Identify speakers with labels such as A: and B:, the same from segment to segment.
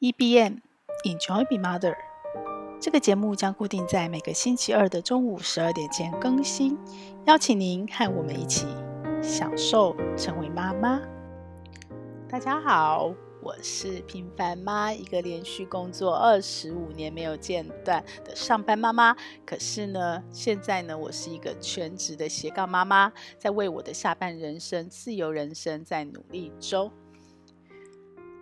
A: EBM Enjoy Be Mother，这个节目将固定在每个星期二的中午十二点前更新，邀请您和我们一起享受成为妈妈。大家好，我是平凡妈，一个连续工作二十五年没有间断的上班妈妈。可是呢，现在呢，我是一个全职的斜杠妈妈，在为我的下半人生、自由人生在努力中。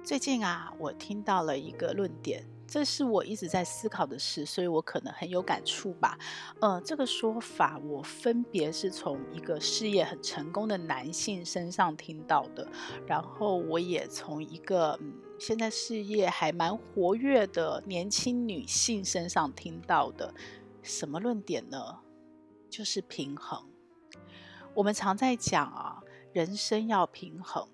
A: 最近啊，我听到了一个论点，这是我一直在思考的事，所以我可能很有感触吧。呃，这个说法我分别是从一个事业很成功的男性身上听到的，然后我也从一个嗯，现在事业还蛮活跃的年轻女性身上听到的。什么论点呢？就是平衡。我们常在讲啊，人生要平衡。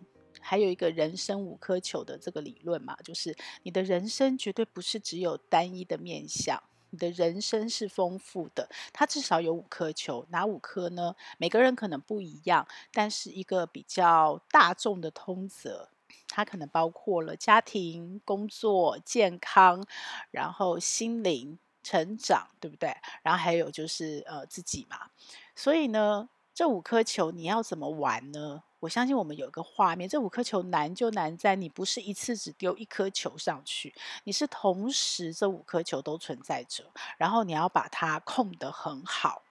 A: 还有一个人生五颗球的这个理论嘛，就是你的人生绝对不是只有单一的面相，你的人生是丰富的，它至少有五颗球。哪五颗呢？每个人可能不一样，但是一个比较大众的通则，它可能包括了家庭、工作、健康，然后心灵成长，对不对？然后还有就是呃自己嘛。所以呢，这五颗球你要怎么玩呢？我相信我们有一个画面，这五颗球难就难在你不是一次只丢一颗球上去，你是同时这五颗球都存在着，然后你要把它控得很好。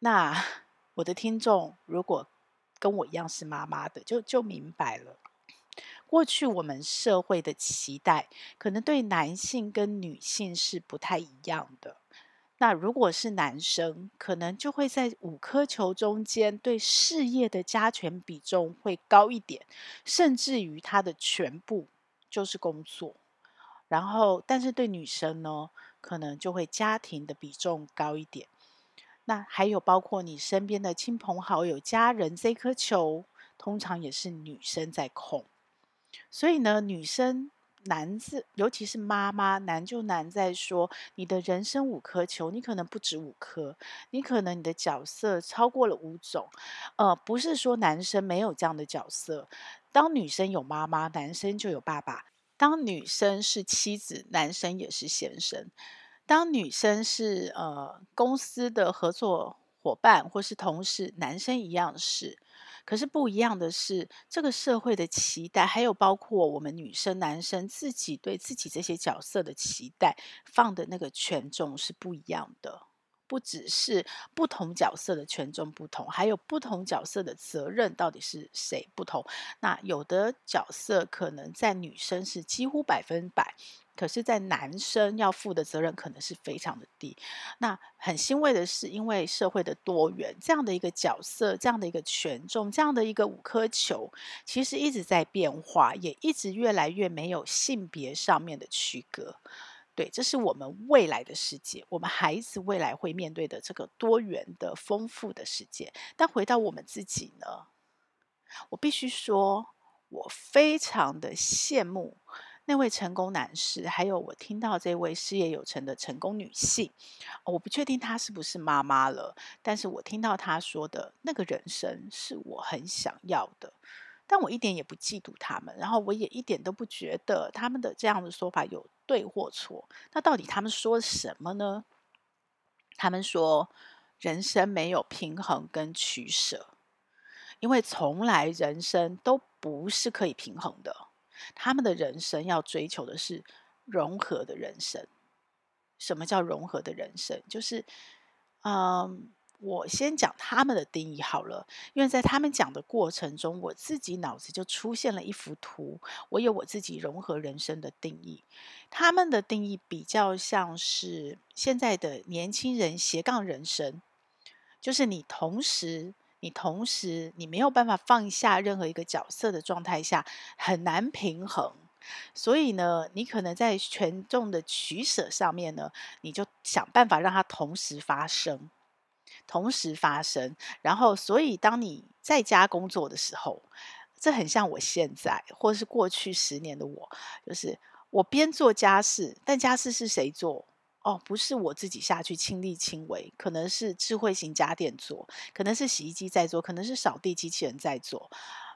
A: 那我的听众如果跟我一样是妈妈的，就就明白了。过去我们社会的期待，可能对男性跟女性是不太一样的。那如果是男生，可能就会在五颗球中间，对事业的加权比重会高一点，甚至于他的全部就是工作。然后，但是对女生呢，可能就会家庭的比重高一点。那还有包括你身边的亲朋好友、家人，这颗球通常也是女生在控。所以呢，女生。难字，尤其是妈妈，难就难在说，你的人生五颗球，你可能不止五颗，你可能你的角色超过了五种。呃，不是说男生没有这样的角色，当女生有妈妈，男生就有爸爸；当女生是妻子，男生也是先生；当女生是呃公司的合作伙伴或是同事，男生一样是。可是不一样的是，这个社会的期待，还有包括我们女生、男生自己对自己这些角色的期待，放的那个权重是不一样的。不只是不同角色的权重不同，还有不同角色的责任到底是谁不同。那有的角色可能在女生是几乎百分百。可是，在男生要负的责任可能是非常的低。那很欣慰的是，因为社会的多元，这样的一个角色，这样的一个权重，这样的一个五颗球，其实一直在变化，也一直越来越没有性别上面的区隔。对，这是我们未来的世界，我们孩子未来会面对的这个多元的、丰富的世界。但回到我们自己呢，我必须说，我非常的羡慕。那位成功男士，还有我听到这位事业有成的成功女性，我不确定她是不是妈妈了，但是我听到她说的那个人生是我很想要的，但我一点也不嫉妒他们，然后我也一点都不觉得他们的这样的说法有对或错。那到底他们说什么呢？他们说人生没有平衡跟取舍，因为从来人生都不是可以平衡的。他们的人生要追求的是融合的人生。什么叫融合的人生？就是，嗯，我先讲他们的定义好了。因为在他们讲的过程中，我自己脑子就出现了一幅图，我有我自己融合人生的定义。他们的定义比较像是现在的年轻人斜杠人生，就是你同时。你同时，你没有办法放下任何一个角色的状态下，很难平衡。所以呢，你可能在权重的取舍上面呢，你就想办法让它同时发生，同时发生。然后，所以当你在家工作的时候，这很像我现在，或是过去十年的我，就是我边做家事，但家事是谁做？哦，不是我自己下去亲力亲为，可能是智慧型家电做，可能是洗衣机在做，可能是扫地机器人在做，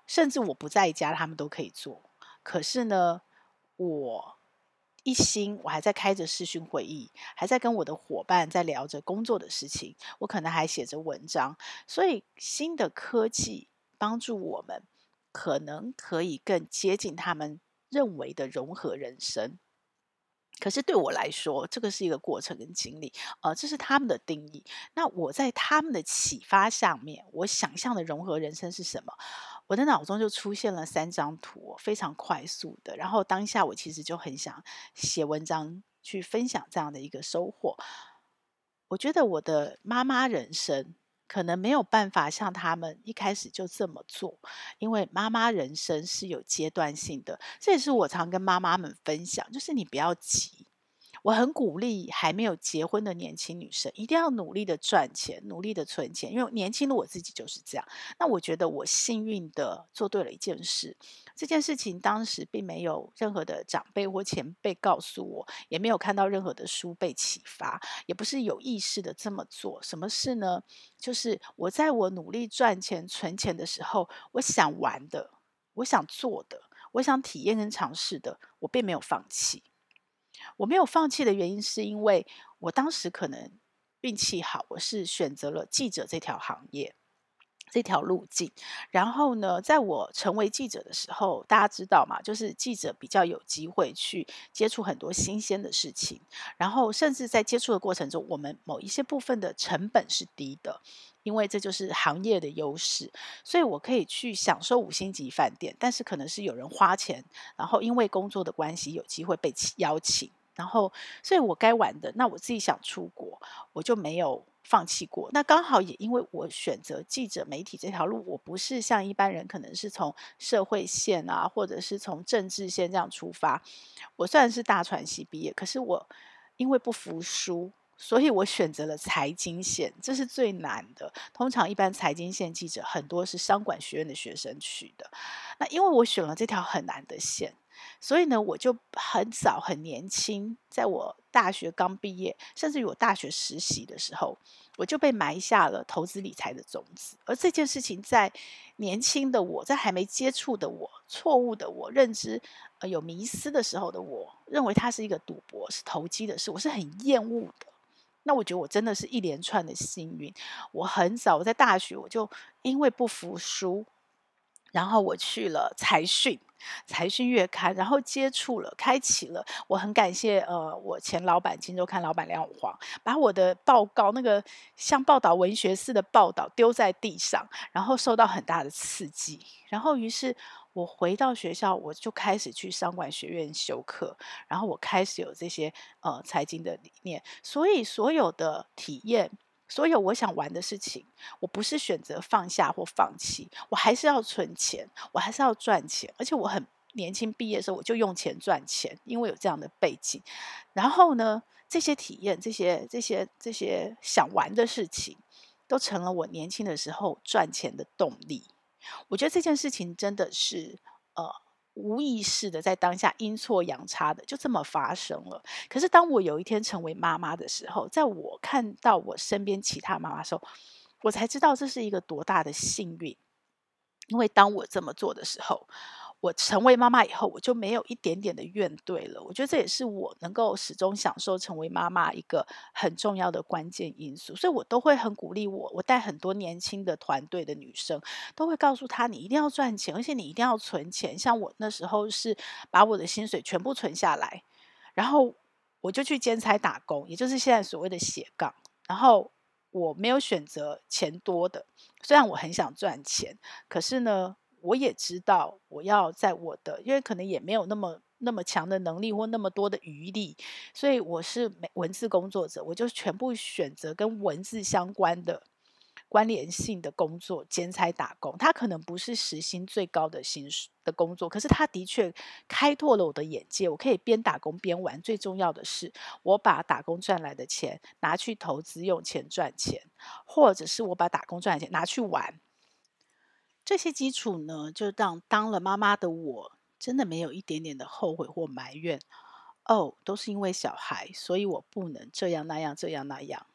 A: 甚至我不在家，他们都可以做。可是呢，我一心，我还在开着视讯会议，还在跟我的伙伴在聊着工作的事情，我可能还写着文章。所以，新的科技帮助我们，可能可以更接近他们认为的融合人生。可是对我来说，这个是一个过程跟经历，呃，这是他们的定义。那我在他们的启发下面，我想象的融合人生是什么？我的脑中就出现了三张图，非常快速的。然后当下我其实就很想写文章去分享这样的一个收获。我觉得我的妈妈人生可能没有办法像他们一开始就这么做，因为妈妈人生是有阶段性的。这也是我常跟妈妈们分享，就是你不要急。我很鼓励还没有结婚的年轻女生，一定要努力的赚钱，努力的存钱。因为年轻的我自己就是这样。那我觉得我幸运的做对了一件事。这件事情当时并没有任何的长辈或前辈告诉我，也没有看到任何的书被启发，也不是有意识的这么做。什么事呢？就是我在我努力赚钱存钱的时候，我想玩的，我想做的，我想体验跟尝试的，我并没有放弃。我没有放弃的原因，是因为我当时可能运气好，我是选择了记者这条行业，这条路径。然后呢，在我成为记者的时候，大家知道嘛，就是记者比较有机会去接触很多新鲜的事情，然后甚至在接触的过程中，我们某一些部分的成本是低的。因为这就是行业的优势，所以我可以去享受五星级饭店，但是可能是有人花钱，然后因为工作的关系有机会被邀请，然后所以我该玩的，那我自己想出国，我就没有放弃过。那刚好也因为我选择记者媒体这条路，我不是像一般人可能是从社会线啊，或者是从政治线这样出发。我虽然是大传系毕业，可是我因为不服输。所以我选择了财经线，这是最难的。通常一般财经线记者很多是商管学院的学生去的。那因为我选了这条很难的线，所以呢，我就很早很年轻，在我大学刚毕业，甚至于我大学实习的时候，我就被埋下了投资理财的种子。而这件事情在年轻的我，在还没接触的我、错误的我认知呃有迷思的时候的我，认为它是一个赌博，是投机的事，我是很厌恶的。那我觉得我真的是一连串的幸运。我很早我在大学我就因为不服输，然后我去了财讯，财讯月刊，然后接触了，开启了。我很感谢呃我前老板金周刊老板梁永煌，把我的报告那个像报道文学似的报道丢在地上，然后受到很大的刺激，然后于是。我回到学校，我就开始去商管学院修课，然后我开始有这些呃财经的理念，所以所有的体验，所有我想玩的事情，我不是选择放下或放弃，我还是要存钱，我还是要赚钱，而且我很年轻毕业的时候我就用钱赚钱，因为有这样的背景。然后呢，这些体验，这些这些这些想玩的事情，都成了我年轻的时候赚钱的动力。我觉得这件事情真的是，呃，无意识的在当下阴错阳差的就这么发生了。可是当我有一天成为妈妈的时候，在我看到我身边其他妈妈的时候，我才知道这是一个多大的幸运。因为当我这么做的时候，我成为妈妈以后，我就没有一点点的怨怼了。我觉得这也是我能够始终享受成为妈妈一个很重要的关键因素。所以我都会很鼓励我，我带很多年轻的团队的女生，都会告诉她：你一定要赚钱，而且你一定要存钱。像我那时候是把我的薪水全部存下来，然后我就去兼差打工，也就是现在所谓的斜杠。然后我没有选择钱多的，虽然我很想赚钱，可是呢。我也知道，我要在我的，因为可能也没有那么那么强的能力或那么多的余力，所以我是文字工作者，我就全部选择跟文字相关的关联性的工作，兼差打工。他可能不是时薪最高的薪水的工作，可是他的确开拓了我的眼界。我可以边打工边玩，最重要的是，我把打工赚来的钱拿去投资，用钱赚钱，或者是我把打工赚来的钱拿去玩。这些基础呢，就让当了妈妈的我，真的没有一点点的后悔或埋怨。哦，都是因为小孩，所以我不能这样那样这样那样。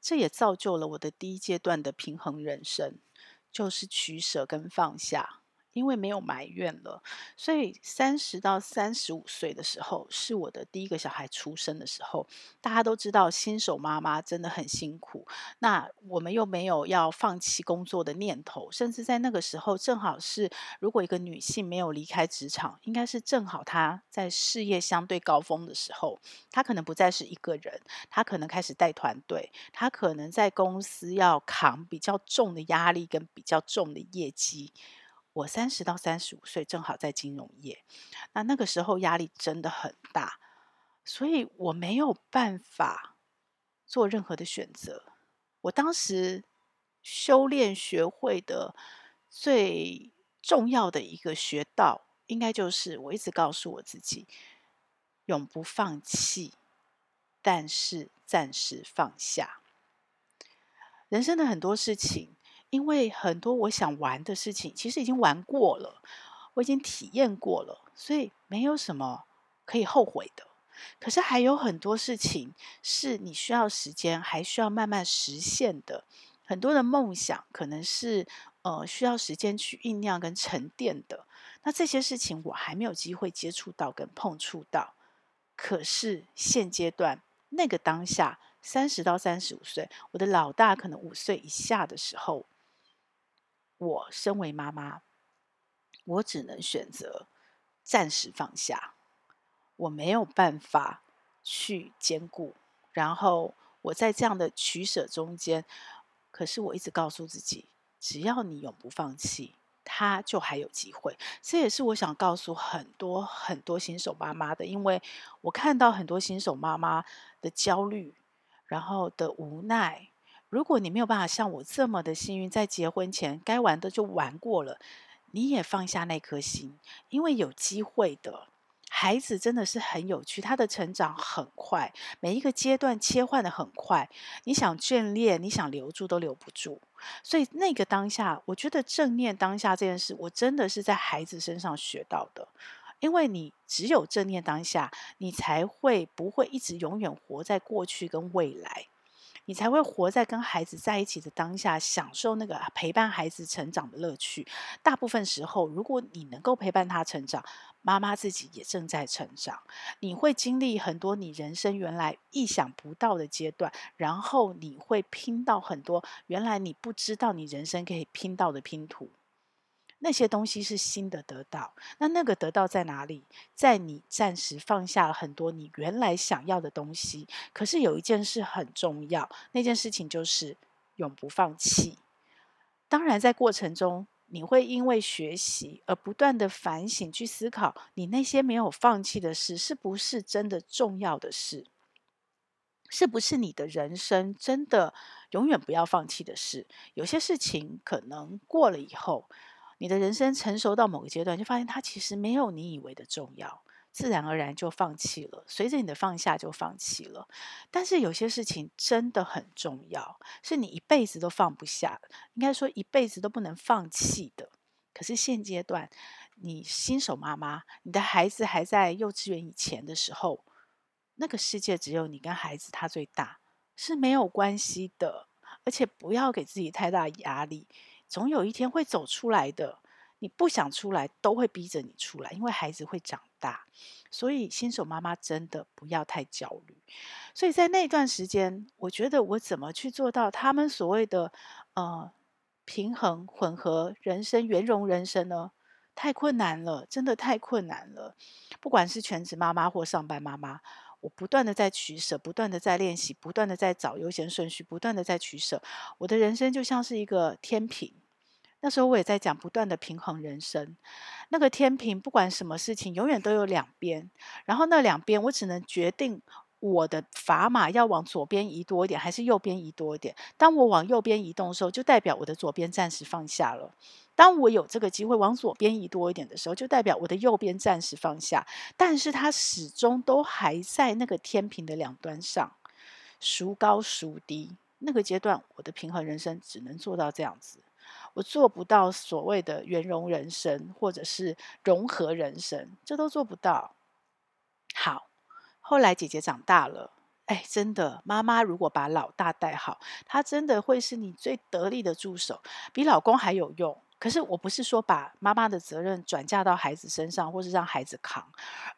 A: 这也造就了我的第一阶段的平衡人生，就是取舍跟放下。因为没有埋怨了，所以三十到三十五岁的时候，是我的第一个小孩出生的时候。大家都知道，新手妈妈真的很辛苦。那我们又没有要放弃工作的念头，甚至在那个时候，正好是如果一个女性没有离开职场，应该是正好她在事业相对高峰的时候。她可能不再是一个人，她可能开始带团队，她可能在公司要扛比较重的压力跟比较重的业绩。我三十到三十五岁，正好在金融业，那那个时候压力真的很大，所以我没有办法做任何的选择。我当时修炼学会的最重要的一个学道，应该就是我一直告诉我自己：永不放弃，但是暂时放下。人生的很多事情。因为很多我想玩的事情，其实已经玩过了，我已经体验过了，所以没有什么可以后悔的。可是还有很多事情是你需要时间，还需要慢慢实现的。很多的梦想可能是呃需要时间去酝酿跟沉淀的。那这些事情我还没有机会接触到跟碰触到。可是现阶段那个当下，三十到三十五岁，我的老大可能五岁以下的时候。我身为妈妈，我只能选择暂时放下，我没有办法去兼顾。然后我在这样的取舍中间，可是我一直告诉自己，只要你永不放弃，他就还有机会。这也是我想告诉很多很多新手妈妈的，因为我看到很多新手妈妈的焦虑，然后的无奈。如果你没有办法像我这么的幸运，在结婚前该玩的就玩过了，你也放下那颗心，因为有机会的孩子真的是很有趣，他的成长很快，每一个阶段切换的很快，你想眷恋，你想留住都留不住。所以那个当下，我觉得正念当下这件事，我真的是在孩子身上学到的，因为你只有正念当下，你才会不会一直永远活在过去跟未来。你才会活在跟孩子在一起的当下，享受那个陪伴孩子成长的乐趣。大部分时候，如果你能够陪伴他成长，妈妈自己也正在成长。你会经历很多你人生原来意想不到的阶段，然后你会拼到很多原来你不知道你人生可以拼到的拼图。那些东西是新的得到，那那个得到在哪里？在你暂时放下了很多你原来想要的东西，可是有一件事很重要，那件事情就是永不放弃。当然，在过程中你会因为学习而不断的反省，去思考你那些没有放弃的事是不是真的重要的事，是不是你的人生真的永远不要放弃的事？有些事情可能过了以后。你的人生成熟到某个阶段，就发现它其实没有你以为的重要，自然而然就放弃了。随着你的放下，就放弃了。但是有些事情真的很重要，是你一辈子都放不下，应该说一辈子都不能放弃的。可是现阶段，你新手妈妈，你的孩子还在幼稚园以前的时候，那个世界只有你跟孩子，他最大是没有关系的，而且不要给自己太大压力。总有一天会走出来的，你不想出来都会逼着你出来，因为孩子会长大，所以新手妈妈真的不要太焦虑。所以在那段时间，我觉得我怎么去做到他们所谓的呃平衡混合人生圆融人生呢？太困难了，真的太困难了。不管是全职妈妈或上班妈妈，我不断的在取舍，不断的在练习，不断的在找优先顺序，不断的在取舍。我的人生就像是一个天平。那时候我也在讲不断的平衡人生，那个天平不管什么事情，永远都有两边，然后那两边我只能决定我的砝码要往左边移多一点，还是右边移多一点。当我往右边移动的时候，就代表我的左边暂时放下了；当我有这个机会往左边移多一点的时候，就代表我的右边暂时放下。但是它始终都还在那个天平的两端上，孰高孰低。那个阶段，我的平衡人生只能做到这样子。我做不到所谓的圆融人生，或者是融合人生，这都做不到。好，后来姐姐长大了，哎，真的，妈妈如果把老大带好，她真的会是你最得力的助手，比老公还有用。可是我不是说把妈妈的责任转嫁到孩子身上，或是让孩子扛，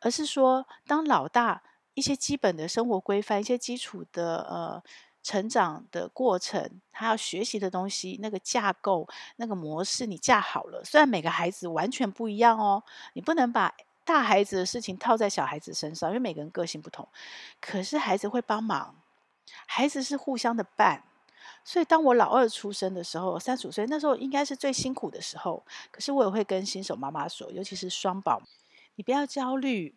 A: 而是说当老大一些基本的生活规范、一些基础的呃成长的过程，他要学习的东西，那个架构、那个模式，你架好了。虽然每个孩子完全不一样哦，你不能把大孩子的事情套在小孩子身上，因为每个人个性不同。可是孩子会帮忙，孩子是互相的伴。所以当我老二出生的时候，三十五岁那时候应该是最辛苦的时候。可是我也会跟新手妈妈说，尤其是双宝，你不要焦虑，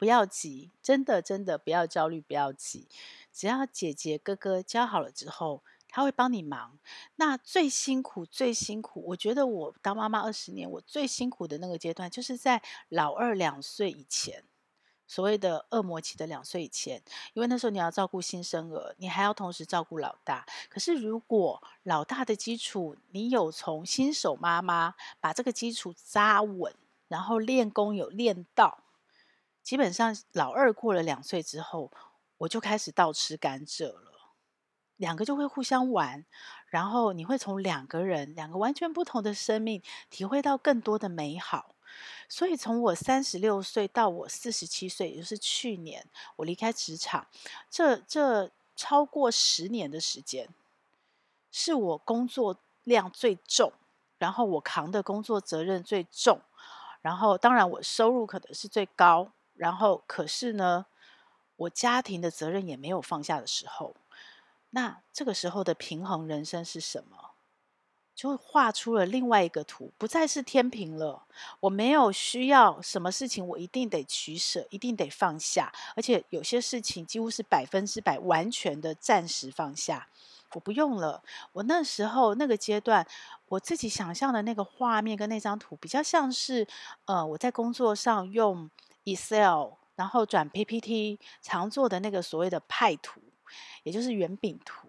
A: 不要急，真的真的不要焦虑，不要急。只要姐姐哥哥教好了之后，他会帮你忙。那最辛苦最辛苦，我觉得我当妈妈二十年，我最辛苦的那个阶段，就是在老二两岁以前。所谓的恶魔期的两岁以前，因为那时候你要照顾新生儿，你还要同时照顾老大。可是如果老大的基础你有从新手妈妈把这个基础扎稳，然后练功有练到，基本上老二过了两岁之后，我就开始倒吃甘蔗了。两个就会互相玩，然后你会从两个人两个完全不同的生命体会到更多的美好。所以，从我三十六岁到我四十七岁，也就是去年我离开职场，这这超过十年的时间，是我工作量最重，然后我扛的工作责任最重，然后当然我收入可能是最高，然后可是呢，我家庭的责任也没有放下的时候，那这个时候的平衡人生是什么？就画出了另外一个图，不再是天平了。我没有需要什么事情，我一定得取舍，一定得放下。而且有些事情几乎是百分之百完全的暂时放下，我不用了。我那时候那个阶段，我自己想象的那个画面跟那张图，比较像是呃，我在工作上用 Excel，然后转 PPT 常做的那个所谓的派图，也就是圆饼图。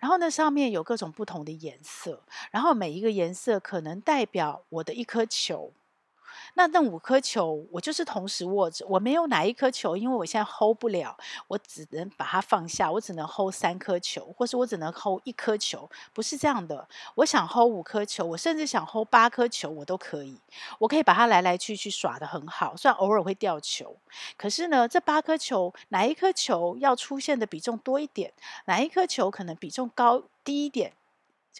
A: 然后那上面有各种不同的颜色，然后每一个颜色可能代表我的一颗球。那那五颗球，我就是同时握着，我没有哪一颗球，因为我现在 hold 不了，我只能把它放下，我只能 hold 三颗球，或是我只能 hold 一颗球，不是这样的。我想 hold 五颗球，我甚至想 hold 八颗球，我都可以。我可以把它来来去去耍得很好，虽然偶尔会掉球，可是呢，这八颗球哪一颗球要出现的比重多一点，哪一颗球可能比重高低一点，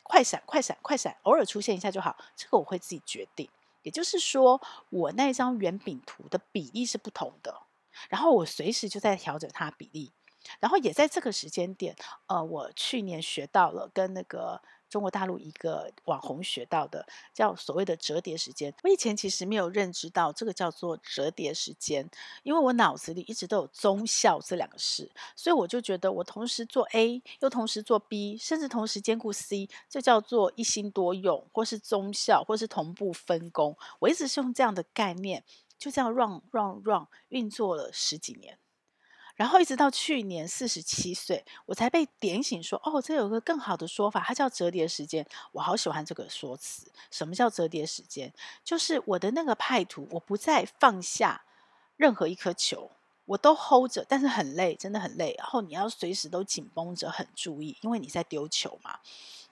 A: 快闪快闪快闪，偶尔出现一下就好，这个我会自己决定。也就是说，我那张圆饼图的比例是不同的，然后我随时就在调整它比例，然后也在这个时间点，呃，我去年学到了跟那个。中国大陆一个网红学到的叫所谓的折叠时间，我以前其实没有认知到这个叫做折叠时间，因为我脑子里一直都有综效这两个事，所以我就觉得我同时做 A 又同时做 B，甚至同时兼顾 C，这叫做一心多用，或是综效，或是同步分工。我一直是用这样的概念，就这样 run run run 运作了十几年。然后一直到去年四十七岁，我才被点醒说：“哦，这有个更好的说法，它叫折叠时间。”我好喜欢这个说辞。什么叫折叠时间？就是我的那个派图，我不再放下任何一颗球，我都 hold 着，但是很累，真的很累。然后你要随时都紧绷着，很注意，因为你在丢球嘛。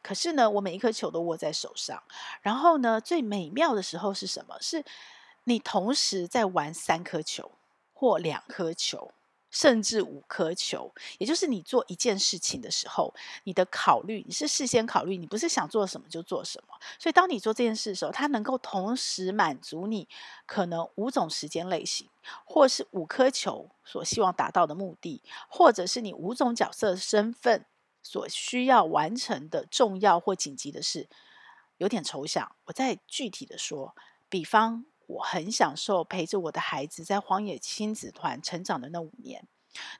A: 可是呢，我每一颗球都握在手上。然后呢，最美妙的时候是什么？是你同时在玩三颗球或两颗球。甚至五颗球，也就是你做一件事情的时候，你的考虑，你是事先考虑，你不是想做什么就做什么。所以，当你做这件事的时候，它能够同时满足你可能五种时间类型，或是五颗球所希望达到的目的，或者是你五种角色身份所需要完成的重要或紧急的事。有点抽象，我再具体的说，比方。我很享受陪着我的孩子在荒野亲子团成长的那五年，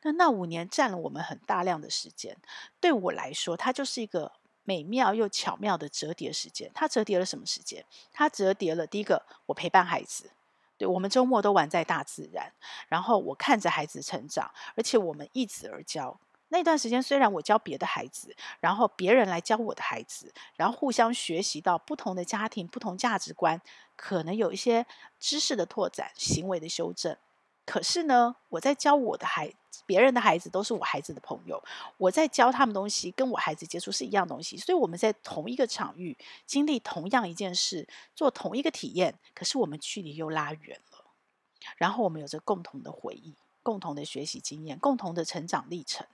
A: 那那五年占了我们很大量的时间。对我来说，它就是一个美妙又巧妙的折叠时间。它折叠了什么时间？它折叠了第一个，我陪伴孩子，对，我们周末都玩在大自然，然后我看着孩子成长，而且我们易子而教。那段时间，虽然我教别的孩子，然后别人来教我的孩子，然后互相学习到不同的家庭、不同价值观，可能有一些知识的拓展、行为的修正。可是呢，我在教我的孩别人的孩子都是我孩子的朋友，我在教他们东西，跟我孩子接触是一样东西，所以我们在同一个场域经历同样一件事，做同一个体验，可是我们距离又拉远了，然后我们有着共同的回忆、共同的学习经验、共同的成长历程。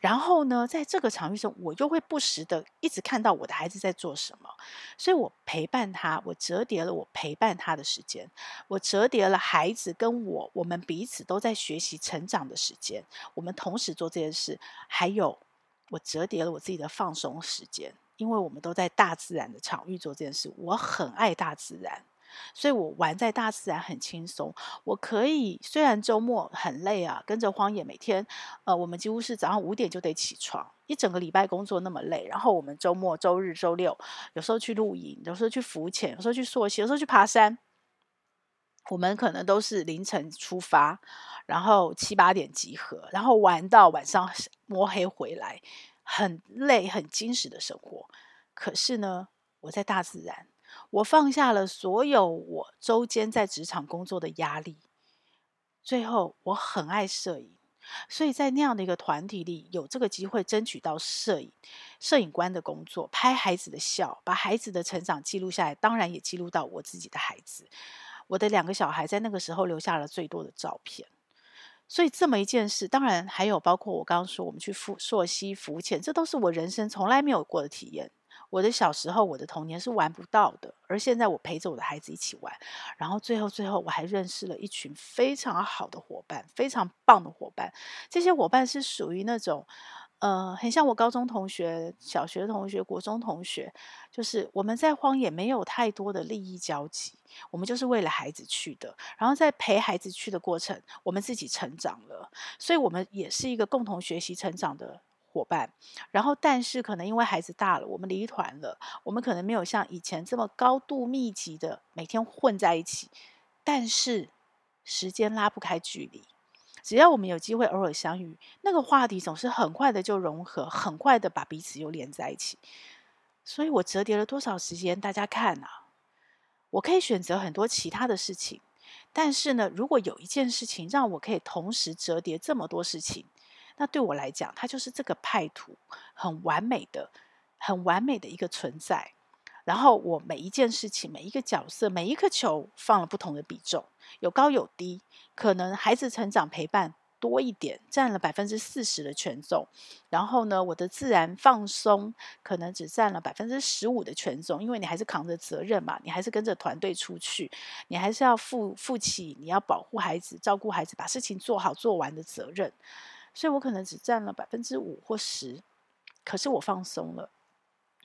A: 然后呢，在这个场域中，我又会不时的一直看到我的孩子在做什么，所以我陪伴他，我折叠了我陪伴他的时间，我折叠了孩子跟我，我们彼此都在学习成长的时间，我们同时做这件事，还有我折叠了我自己的放松时间，因为我们都在大自然的场域做这件事，我很爱大自然。所以我玩在大自然很轻松，我可以虽然周末很累啊，跟着荒野每天，呃，我们几乎是早上五点就得起床，一整个礼拜工作那么累，然后我们周末、周日、周六，有时候去露营，有时候去浮潜，有时候去溯溪，有时候去爬山，我们可能都是凌晨出发，然后七八点集合，然后玩到晚上摸黑回来，很累、很精实的生活。可是呢，我在大自然。我放下了所有我周间在职场工作的压力，最后我很爱摄影，所以在那样的一个团体里，有这个机会争取到摄影摄影官的工作，拍孩子的笑，把孩子的成长记录下来，当然也记录到我自己的孩子。我的两个小孩在那个时候留下了最多的照片，所以这么一件事，当然还有包括我刚刚说我们去溯溯溪浮潜，这都是我人生从来没有过的体验。我的小时候，我的童年是玩不到的，而现在我陪着我的孩子一起玩，然后最后最后我还认识了一群非常好的伙伴，非常棒的伙伴。这些伙伴是属于那种，呃，很像我高中同学、小学同学、国中同学，就是我们在荒野没有太多的利益交集，我们就是为了孩子去的。然后在陪孩子去的过程，我们自己成长了，所以我们也是一个共同学习成长的。伙伴，然后但是可能因为孩子大了，我们离团了，我们可能没有像以前这么高度密集的每天混在一起，但是时间拉不开距离，只要我们有机会偶尔相遇，那个话题总是很快的就融合，很快的把彼此又连在一起。所以我折叠了多少时间？大家看啊，我可以选择很多其他的事情，但是呢，如果有一件事情让我可以同时折叠这么多事情。那对我来讲，它就是这个派图很完美的、很完美的一个存在。然后我每一件事情、每一个角色、每一颗球放了不同的比重，有高有低。可能孩子成长陪伴多一点，占了百分之四十的权重。然后呢，我的自然放松可能只占了百分之十五的权重，因为你还是扛着责任嘛，你还是跟着团队出去，你还是要负负起你要保护孩子、照顾孩子、把事情做好做完的责任。所以我可能只占了百分之五或十，可是我放松了。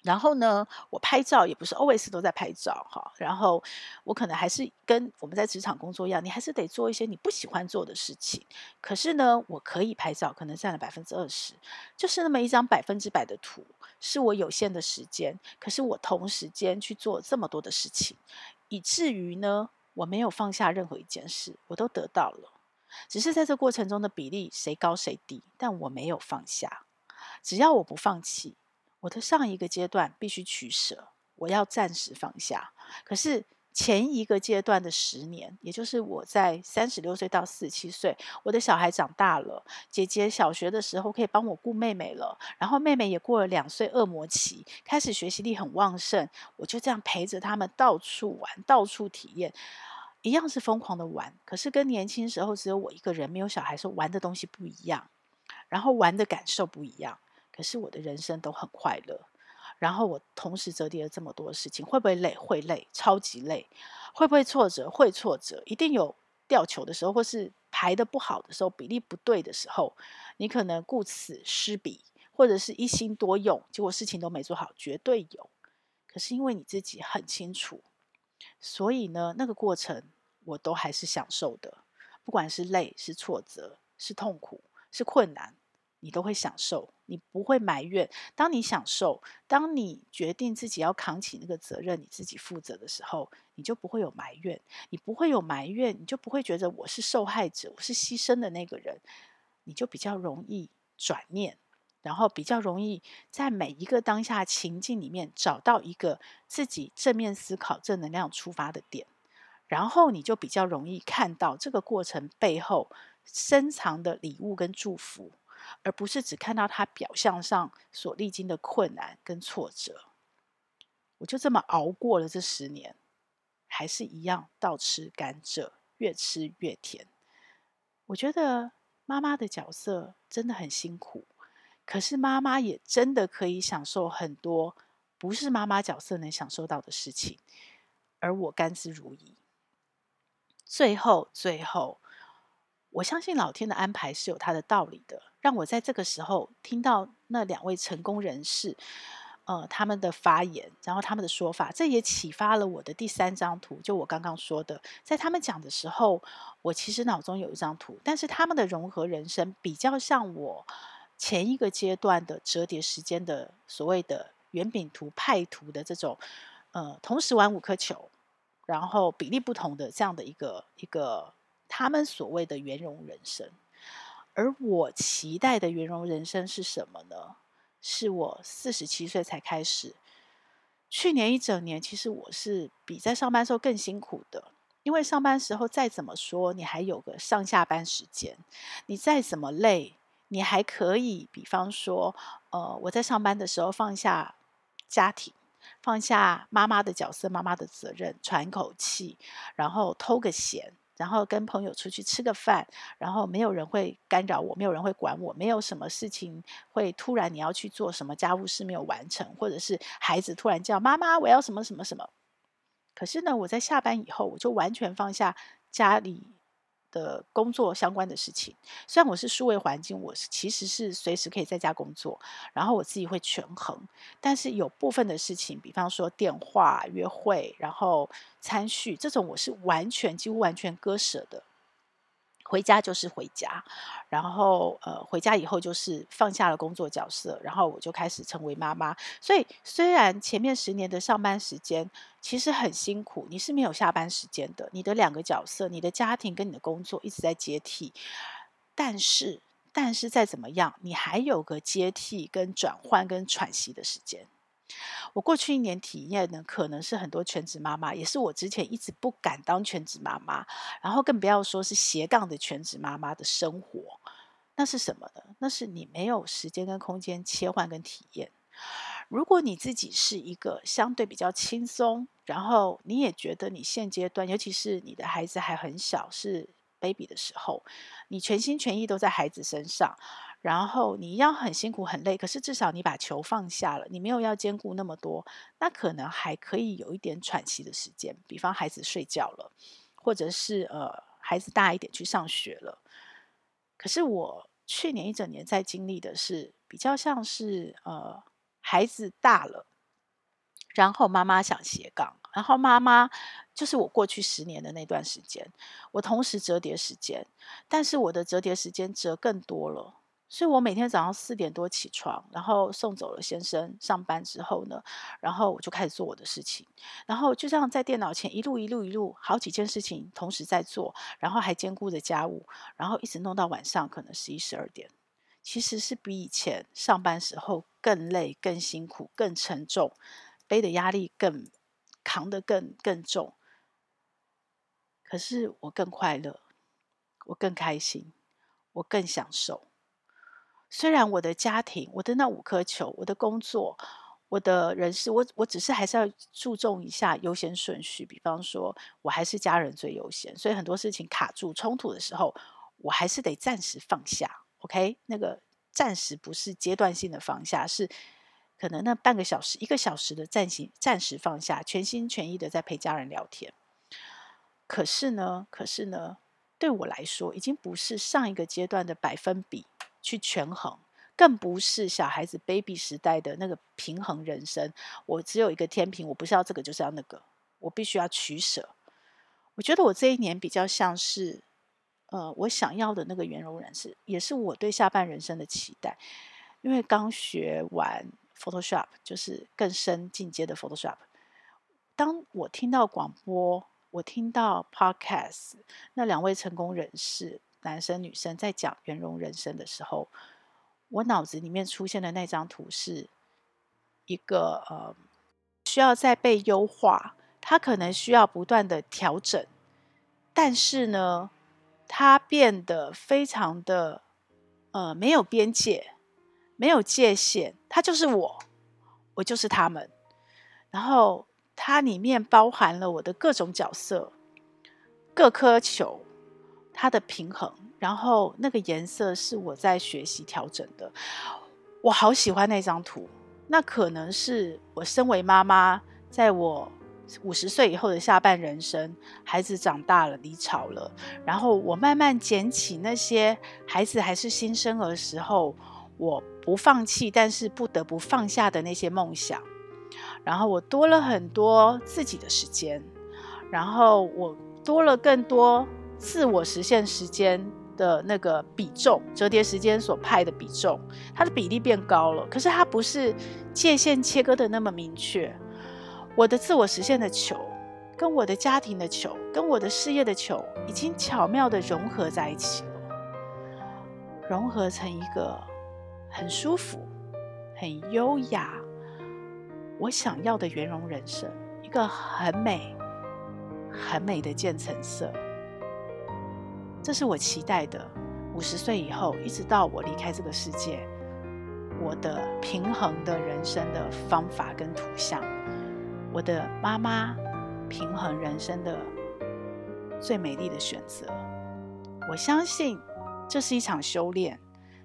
A: 然后呢，我拍照也不是 always 都在拍照哈。然后我可能还是跟我们在职场工作一样，你还是得做一些你不喜欢做的事情。可是呢，我可以拍照，可能占了百分之二十，就是那么一张百分之百的图，是我有限的时间。可是我同时间去做这么多的事情，以至于呢，我没有放下任何一件事，我都得到了。只是在这过程中的比例谁高谁低，但我没有放下。只要我不放弃，我的上一个阶段必须取舍，我要暂时放下。可是前一个阶段的十年，也就是我在三十六岁到四十七岁，我的小孩长大了，姐姐小学的时候可以帮我顾妹妹了，然后妹妹也过了两岁恶魔期，开始学习力很旺盛，我就这样陪着他们到处玩，到处体验。一样是疯狂的玩，可是跟年轻时候只有我一个人，没有小孩时候玩的东西不一样，然后玩的感受不一样。可是我的人生都很快乐，然后我同时折叠了这么多事情，会不会累？会累，超级累。会不会挫折？会挫折，一定有掉球的时候，或是排得不好的时候，比例不对的时候，你可能顾此失彼，或者是一心多用，结果事情都没做好，绝对有。可是因为你自己很清楚。所以呢，那个过程我都还是享受的，不管是累、是挫折、是痛苦、是困难，你都会享受，你不会埋怨。当你享受，当你决定自己要扛起那个责任，你自己负责的时候，你就不会有埋怨，你不会有埋怨，你就不会觉得我是受害者，我是牺牲的那个人，你就比较容易转念。然后比较容易在每一个当下情境里面找到一个自己正面思考、正能量出发的点，然后你就比较容易看到这个过程背后深藏的礼物跟祝福，而不是只看到他表象上所历经的困难跟挫折。我就这么熬过了这十年，还是一样倒吃甘蔗，越吃越甜。我觉得妈妈的角色真的很辛苦，可是妈妈也真的可以享受很多不是妈妈角色能享受到的事情，而我甘之如饴。最后，最后，我相信老天的安排是有他的道理的，让我在这个时候听到那两位成功人士，呃，他们的发言，然后他们的说法，这也启发了我的第三张图。就我刚刚说的，在他们讲的时候，我其实脑中有一张图，但是他们的融合人生比较像我前一个阶段的折叠时间的所谓的圆饼图派图的这种，呃，同时玩五颗球。然后比例不同的这样的一个一个他们所谓的圆融人生，而我期待的圆融人生是什么呢？是我四十七岁才开始，去年一整年其实我是比在上班时候更辛苦的，因为上班时候再怎么说你还有个上下班时间，你再怎么累，你还可以，比方说，呃，我在上班的时候放下家庭。放下妈妈的角色，妈妈的责任，喘口气，然后偷个闲，然后跟朋友出去吃个饭，然后没有人会干扰我，没有人会管我，没有什么事情会突然你要去做什么家务事没有完成，或者是孩子突然叫妈妈，我要什么什么什么。可是呢，我在下班以后，我就完全放下家里的工作相关的事情，虽然我是数位环境，我是其实是随时可以在家工作，然后我自己会权衡，但是有部分的事情，比方说电话、约会，然后餐叙这种，我是完全几乎完全割舍的。回家就是回家，然后呃，回家以后就是放下了工作角色，然后我就开始成为妈妈。所以虽然前面十年的上班时间其实很辛苦，你是没有下班时间的，你的两个角色，你的家庭跟你的工作一直在接替，但是但是再怎么样，你还有个接替跟转换跟喘息的时间。我过去一年体验呢可能是很多全职妈妈，也是我之前一直不敢当全职妈妈，然后更不要说是斜杠的全职妈妈的生活。那是什么呢？那是你没有时间跟空间切换跟体验。如果你自己是一个相对比较轻松，然后你也觉得你现阶段，尤其是你的孩子还很小，是 baby 的时候，你全心全意都在孩子身上。然后你一样很辛苦很累，可是至少你把球放下了，你没有要兼顾那么多，那可能还可以有一点喘息的时间。比方孩子睡觉了，或者是呃孩子大一点去上学了。可是我去年一整年在经历的是比较像是呃孩子大了，然后妈妈想斜杠，然后妈妈就是我过去十年的那段时间，我同时折叠时间，但是我的折叠时间折更多了。所以我每天早上四点多起床，然后送走了先生上班之后呢，然后我就开始做我的事情，然后就这样在电脑前一路一路一路好几件事情同时在做，然后还兼顾着家务，然后一直弄到晚上可能十一十二点，其实是比以前上班时候更累、更辛苦、更沉重，背的压力更扛得更更重。可是我更快乐，我更开心，我更享受。虽然我的家庭，我的那五颗球，我的工作，我的人事，我我只是还是要注重一下优先顺序。比方说，我还是家人最优先，所以很多事情卡住冲突的时候，我还是得暂时放下。OK，那个暂时不是阶段性的放下，是可能那半个小时、一个小时的暂行暂时放下，全心全意的在陪家人聊天。可是呢，可是呢，对我来说，已经不是上一个阶段的百分比。去权衡，更不是小孩子 baby 时代的那个平衡人生。我只有一个天平，我不是要这个，就是要那个，我必须要取舍。我觉得我这一年比较像是，呃，我想要的那个圆融人士，也是我对下半人生的期待。因为刚学完 Photoshop，就是更深进阶的 Photoshop。当我听到广播，我听到 Podcast，那两位成功人士。男生女生在讲圆融人生的时候，我脑子里面出现的那张图是一个呃，需要再被优化，它可能需要不断的调整，但是呢，它变得非常的呃没有边界，没有界限，它就是我，我就是他们。然后它里面包含了我的各种角色，各颗球，它的平衡，然后那个颜色是我在学习调整的。我好喜欢那张图，那可能是我身为妈妈，在我五十岁以后的下半人生，孩子长大了，离巢了，然后我慢慢捡起那些孩子还是新生儿时候，我不放弃，但是不得不放下的那些梦想。然后我多了很多自己的时间，然后我多了更多自我实现时间的那个比重，折叠时间所派的比重，它的比例变高了。可是它不是界限切割的那么明确。我的自我实现的球，跟我的家庭的球，跟我的事业的球，已经巧妙的融合在一起了，融合成一个很舒服、很优雅。我想要的圆融人生，一个很美、很美的渐层色，这是我期待的。五十岁以后，一直到我离开这个世界，我的平衡的人生的方法跟图像，我的妈妈平衡人生的最美丽的选择。我相信这是一场修炼。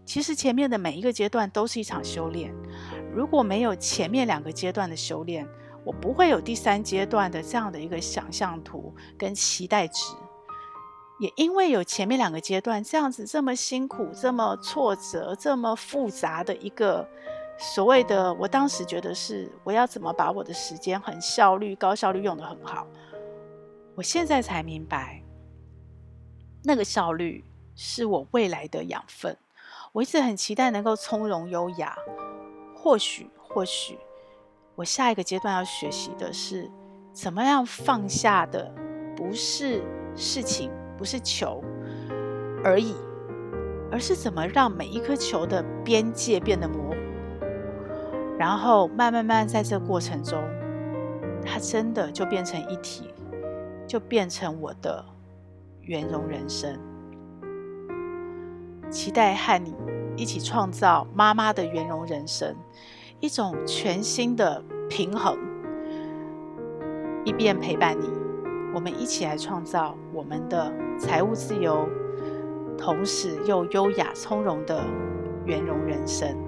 A: 其实前面的每一个阶段都是一场修炼。如果没有前面两个阶段的修炼，我不会有第三阶段的这样的一个想象图跟期待值。也因为有前面两个阶段这样子这么辛苦、这么挫折、这么复杂的一个所谓的，我当时觉得是我要怎么把我的时间很效率、高效率用得很好。我现在才明白，那个效率是我未来的养分。我一直很期待能够从容优雅。或许，或许，我下一个阶段要学习的是，怎么样放下的，不是事情，不是球而已，而是怎么让每一颗球的边界变得模糊，然后慢慢慢在这过程中，它真的就变成一体，就变成我的圆融人生。期待和你一起创造妈妈的圆融人生，一种全新的平衡，一边陪伴你，我们一起来创造我们的财务自由，同时又优雅从容的圆融人生。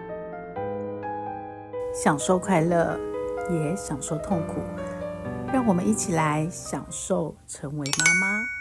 A: 享受快乐，也享受痛苦，让我们一起来享受成为妈妈。